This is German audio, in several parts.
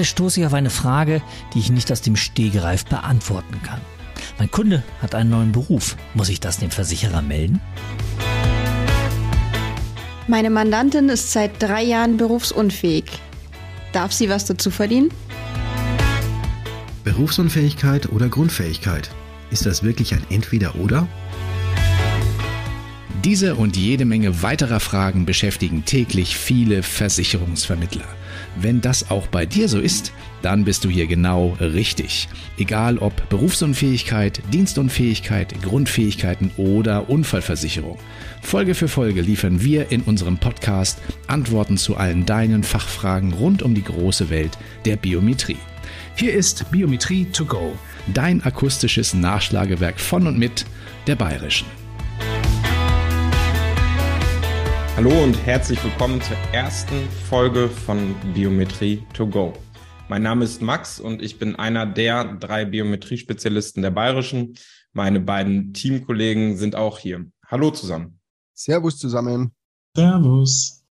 Gerade stoße ich auf eine Frage, die ich nicht aus dem Stegreif beantworten kann. Mein Kunde hat einen neuen Beruf. Muss ich das dem Versicherer melden? Meine Mandantin ist seit drei Jahren berufsunfähig. Darf sie was dazu verdienen? Berufsunfähigkeit oder Grundfähigkeit? Ist das wirklich ein Entweder-Oder? Diese und jede Menge weiterer Fragen beschäftigen täglich viele Versicherungsvermittler. Wenn das auch bei dir so ist, dann bist du hier genau richtig. Egal ob Berufsunfähigkeit, Dienstunfähigkeit, Grundfähigkeiten oder Unfallversicherung. Folge für Folge liefern wir in unserem Podcast Antworten zu allen deinen Fachfragen rund um die große Welt der Biometrie. Hier ist Biometrie to go, dein akustisches Nachschlagewerk von und mit der Bayerischen. Hallo und herzlich willkommen zur ersten Folge von Biometrie to go. Mein Name ist Max und ich bin einer der drei Biometrie-Spezialisten der Bayerischen. Meine beiden Teamkollegen sind auch hier. Hallo zusammen. Servus zusammen. Servus.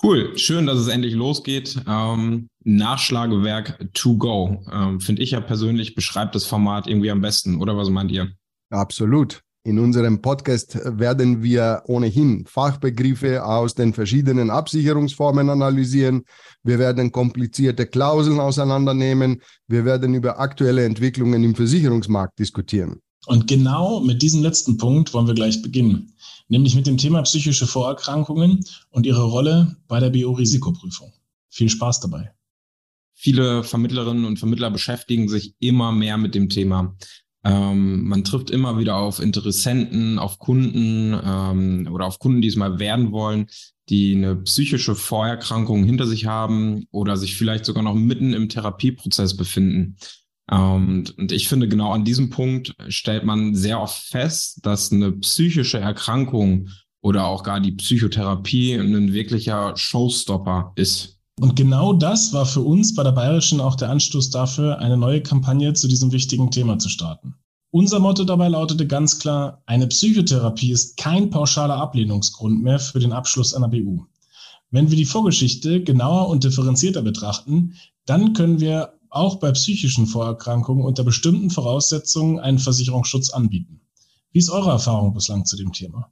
Cool, schön, dass es endlich losgeht. Ähm, Nachschlagewerk to go, ähm, finde ich ja persönlich, beschreibt das Format irgendwie am besten, oder was meint ihr? Absolut. In unserem Podcast werden wir ohnehin Fachbegriffe aus den verschiedenen Absicherungsformen analysieren. Wir werden komplizierte Klauseln auseinandernehmen. Wir werden über aktuelle Entwicklungen im Versicherungsmarkt diskutieren. Und genau mit diesem letzten Punkt wollen wir gleich beginnen, nämlich mit dem Thema psychische Vorerkrankungen und ihre Rolle bei der Biorisikoprüfung. Viel Spaß dabei. Viele Vermittlerinnen und Vermittler beschäftigen sich immer mehr mit dem Thema. Ähm, man trifft immer wieder auf Interessenten, auf Kunden ähm, oder auf Kunden, die es mal werden wollen, die eine psychische Vorerkrankung hinter sich haben oder sich vielleicht sogar noch mitten im Therapieprozess befinden. Ähm, und ich finde, genau an diesem Punkt stellt man sehr oft fest, dass eine psychische Erkrankung oder auch gar die Psychotherapie ein wirklicher Showstopper ist. Und genau das war für uns bei der Bayerischen auch der Anstoß dafür, eine neue Kampagne zu diesem wichtigen Thema zu starten. Unser Motto dabei lautete ganz klar, eine Psychotherapie ist kein pauschaler Ablehnungsgrund mehr für den Abschluss einer BU. Wenn wir die Vorgeschichte genauer und differenzierter betrachten, dann können wir auch bei psychischen Vorerkrankungen unter bestimmten Voraussetzungen einen Versicherungsschutz anbieten. Wie ist eure Erfahrung bislang zu dem Thema?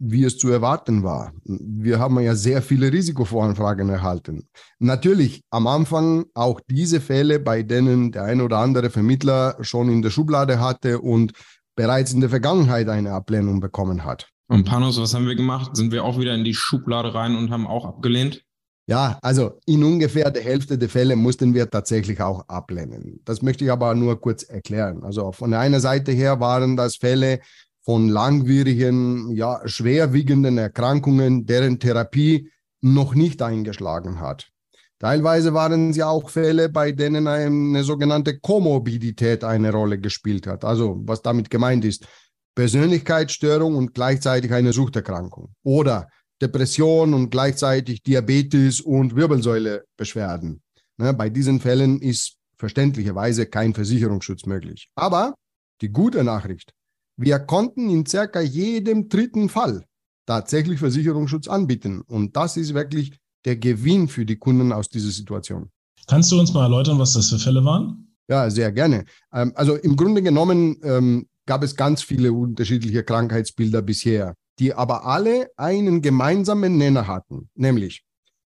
Wie es zu erwarten war. Wir haben ja sehr viele Risikovoranfragen erhalten. Natürlich am Anfang auch diese Fälle, bei denen der ein oder andere Vermittler schon in der Schublade hatte und bereits in der Vergangenheit eine Ablehnung bekommen hat. Und Panos, was haben wir gemacht? Sind wir auch wieder in die Schublade rein und haben auch abgelehnt? Ja, also in ungefähr der Hälfte der Fälle mussten wir tatsächlich auch ablehnen. Das möchte ich aber nur kurz erklären. Also von der einen Seite her waren das Fälle, von langwierigen, ja, schwerwiegenden Erkrankungen, deren Therapie noch nicht eingeschlagen hat. Teilweise waren es ja auch Fälle, bei denen eine sogenannte Komorbidität eine Rolle gespielt hat. Also was damit gemeint ist, Persönlichkeitsstörung und gleichzeitig eine Suchterkrankung oder Depression und gleichzeitig Diabetes und Wirbelsäulebeschwerden. Ne, bei diesen Fällen ist verständlicherweise kein Versicherungsschutz möglich. Aber die gute Nachricht, wir konnten in circa jedem dritten Fall tatsächlich Versicherungsschutz anbieten. Und das ist wirklich der Gewinn für die Kunden aus dieser Situation. Kannst du uns mal erläutern, was das für Fälle waren? Ja, sehr gerne. Ähm, also im Grunde genommen ähm, gab es ganz viele unterschiedliche Krankheitsbilder bisher, die aber alle einen gemeinsamen Nenner hatten, nämlich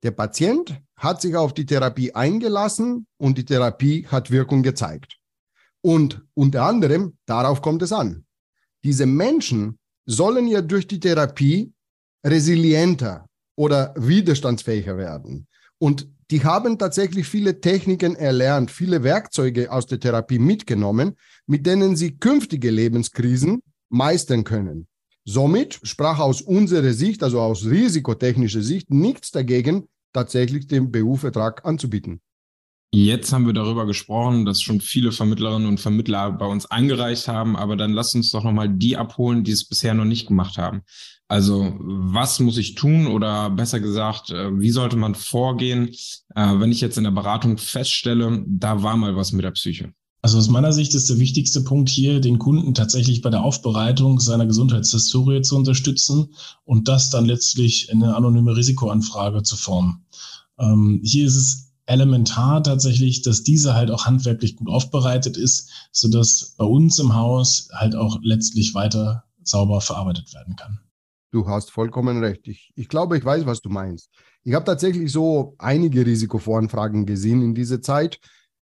der Patient hat sich auf die Therapie eingelassen und die Therapie hat Wirkung gezeigt. Und unter anderem, darauf kommt es an diese Menschen sollen ja durch die Therapie resilienter oder widerstandsfähiger werden. Und die haben tatsächlich viele Techniken erlernt, viele Werkzeuge aus der Therapie mitgenommen, mit denen sie künftige Lebenskrisen meistern können. Somit sprach aus unserer Sicht, also aus risikotechnischer Sicht, nichts dagegen, tatsächlich den BU-Vertrag anzubieten. Jetzt haben wir darüber gesprochen, dass schon viele Vermittlerinnen und Vermittler bei uns eingereicht haben, aber dann lasst uns doch nochmal die abholen, die es bisher noch nicht gemacht haben. Also was muss ich tun oder besser gesagt, äh, wie sollte man vorgehen, äh, wenn ich jetzt in der Beratung feststelle, da war mal was mit der Psyche? Also aus meiner Sicht ist der wichtigste Punkt hier, den Kunden tatsächlich bei der Aufbereitung seiner Gesundheitshistorie zu unterstützen und das dann letztlich in eine anonyme Risikoanfrage zu formen. Ähm, hier ist es elementar tatsächlich, dass diese halt auch handwerklich gut aufbereitet ist, sodass bei uns im Haus halt auch letztlich weiter sauber verarbeitet werden kann. Du hast vollkommen recht. Ich, ich glaube, ich weiß, was du meinst. Ich habe tatsächlich so einige Risikovoranfragen gesehen in dieser Zeit,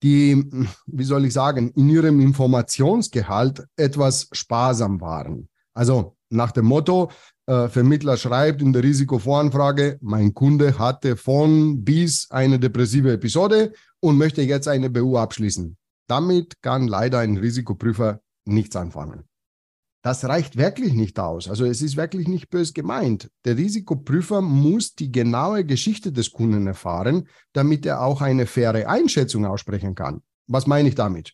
die, wie soll ich sagen, in ihrem Informationsgehalt etwas sparsam waren. Also nach dem Motto, äh, Vermittler schreibt in der Risikovoranfrage, mein Kunde hatte von bis eine depressive Episode und möchte jetzt eine BU abschließen. Damit kann leider ein Risikoprüfer nichts anfangen. Das reicht wirklich nicht aus. Also es ist wirklich nicht bös gemeint. Der Risikoprüfer muss die genaue Geschichte des Kunden erfahren, damit er auch eine faire Einschätzung aussprechen kann. Was meine ich damit?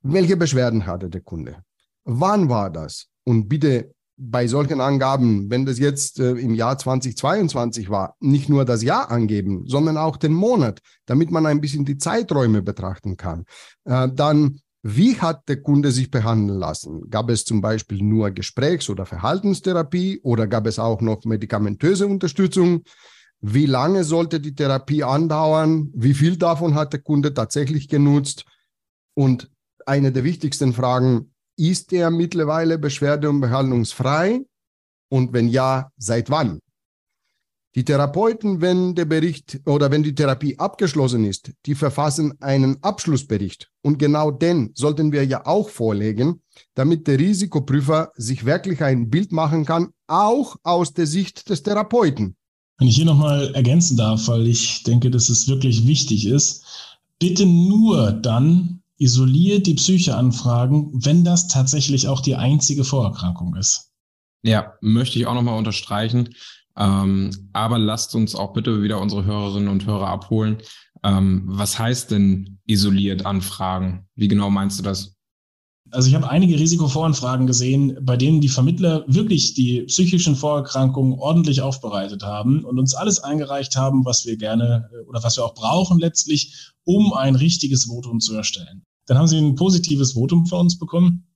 Welche Beschwerden hatte der Kunde? Wann war das? Und bitte bei solchen Angaben, wenn das jetzt äh, im Jahr 2022 war, nicht nur das Jahr angeben, sondern auch den Monat, damit man ein bisschen die Zeiträume betrachten kann. Äh, dann wie hat der Kunde sich behandeln lassen? Gab es zum Beispiel nur Gesprächs- oder Verhaltenstherapie oder gab es auch noch medikamentöse Unterstützung? Wie lange sollte die Therapie andauern? Wie viel davon hat der Kunde tatsächlich genutzt? Und eine der wichtigsten Fragen, ist er mittlerweile beschwerde- und behandlungsfrei? Und wenn ja, seit wann? Die Therapeuten, wenn der Bericht oder wenn die Therapie abgeschlossen ist, die verfassen einen Abschlussbericht. Und genau den sollten wir ja auch vorlegen, damit der Risikoprüfer sich wirklich ein Bild machen kann, auch aus der Sicht des Therapeuten. Wenn ich hier nochmal ergänzen darf, weil ich denke, dass es wirklich wichtig ist, bitte nur dann isoliert die Psycheanfragen, wenn das tatsächlich auch die einzige Vorerkrankung ist. Ja, möchte ich auch nochmal unterstreichen. Ähm, aber lasst uns auch bitte wieder unsere Hörerinnen und Hörer abholen. Ähm, was heißt denn isoliert anfragen? Wie genau meinst du das? Also ich habe einige Risikovoranfragen gesehen, bei denen die Vermittler wirklich die psychischen Vorerkrankungen ordentlich aufbereitet haben und uns alles eingereicht haben, was wir gerne äh, oder was wir auch brauchen letztlich, um ein richtiges Votum zu erstellen. Dann haben sie ein positives Votum von uns bekommen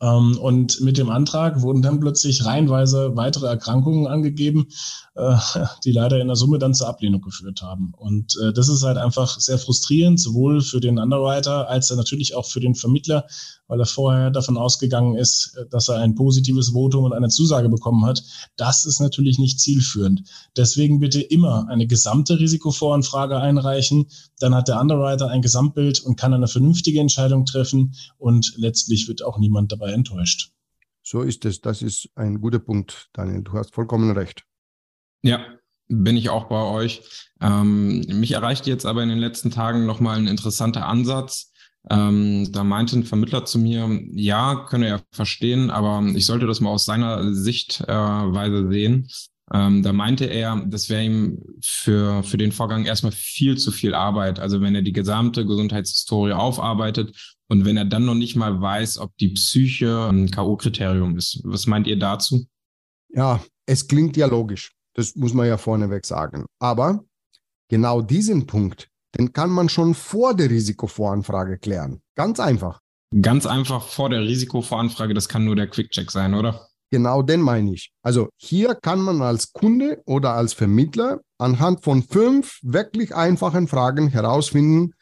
ähm, und mit dem Antrag wurden dann plötzlich reihenweise weitere Erkrankungen angegeben, äh, die leider in der Summe dann zur Ablehnung geführt haben. Und äh, das ist halt einfach sehr frustrierend, sowohl für den Underwriter als natürlich auch für den Vermittler, weil er vorher davon ausgegangen ist, äh, dass er ein positives Votum und eine Zusage bekommen hat. Das ist natürlich nicht zielführend. Deswegen bitte immer eine gesamte Risikovoranfrage einreichen. Dann hat der Underwriter ein Gesamtbild und kann eine vernünftige Entscheidung treffen und letztlich wird auch niemand dabei enttäuscht. So ist es. Das ist ein guter Punkt, Daniel. Du hast vollkommen recht. Ja, bin ich auch bei euch. Ähm, mich erreicht jetzt aber in den letzten Tagen nochmal ein interessanter Ansatz. Ähm, da meinte ein Vermittler zu mir, ja, könne er verstehen, aber ich sollte das mal aus seiner Sichtweise sehen. Ähm, da meinte er, das wäre ihm für, für den Vorgang erstmal viel zu viel Arbeit. Also wenn er die gesamte Gesundheitshistorie aufarbeitet und wenn er dann noch nicht mal weiß, ob die Psyche ein K.O.-Kriterium ist. Was meint ihr dazu? Ja, es klingt ja logisch. Das muss man ja vorneweg sagen. Aber genau diesen Punkt, den kann man schon vor der Risikovoranfrage klären. Ganz einfach. Ganz einfach vor der Risikovoranfrage, das kann nur der Quickcheck sein, oder? Genau den meine ich. Also hier kann man als Kunde oder als Vermittler anhand von fünf wirklich einfachen Fragen herausfinden,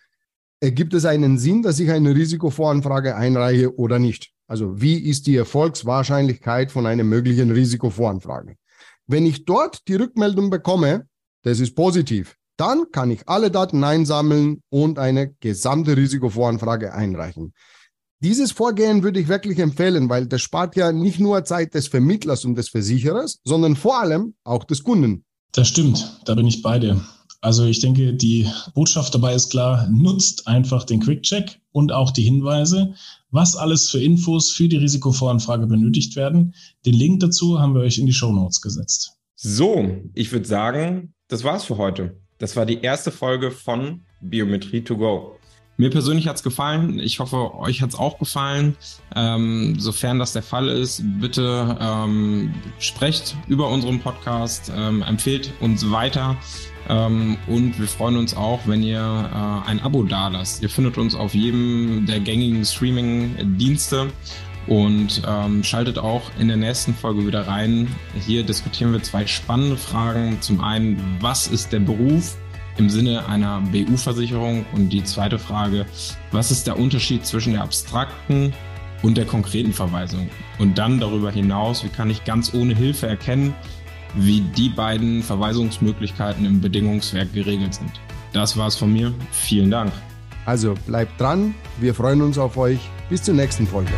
ergibt es einen Sinn, dass ich eine Risikovoranfrage einreiche oder nicht. Also wie ist die Erfolgswahrscheinlichkeit von einer möglichen Risikovoranfrage? Wenn ich dort die Rückmeldung bekomme, das ist positiv, dann kann ich alle Daten einsammeln und eine gesamte Risikovoranfrage einreichen. Dieses Vorgehen würde ich wirklich empfehlen, weil das spart ja nicht nur Zeit des Vermittlers und des Versicherers, sondern vor allem auch des Kunden. Das stimmt, da bin ich bei dir. Also ich denke, die Botschaft dabei ist klar, nutzt einfach den Quick-Check und auch die Hinweise, was alles für Infos für die Risikovoranfrage benötigt werden. Den Link dazu haben wir euch in die Show Notes gesetzt. So, ich würde sagen, das war's für heute. Das war die erste Folge von Biometrie to go. Mir persönlich hat es gefallen. Ich hoffe, euch hat es auch gefallen. Ähm, sofern das der Fall ist, bitte ähm, sprecht über unseren Podcast, ähm, empfehlt uns weiter. Ähm, und wir freuen uns auch, wenn ihr äh, ein Abo dalasst. Ihr findet uns auf jedem der gängigen Streaming-Dienste und ähm, schaltet auch in der nächsten Folge wieder rein. Hier diskutieren wir zwei spannende Fragen. Zum einen, was ist der Beruf im Sinne einer BU-Versicherung? Und die zweite Frage, was ist der Unterschied zwischen der abstrakten und der konkreten Verweisung? Und dann darüber hinaus, wie kann ich ganz ohne Hilfe erkennen, wie die beiden Verweisungsmöglichkeiten im Bedingungswerk geregelt sind? Das war's von mir. Vielen Dank. Also bleibt dran, wir freuen uns auf euch. Bis zur nächsten Folge.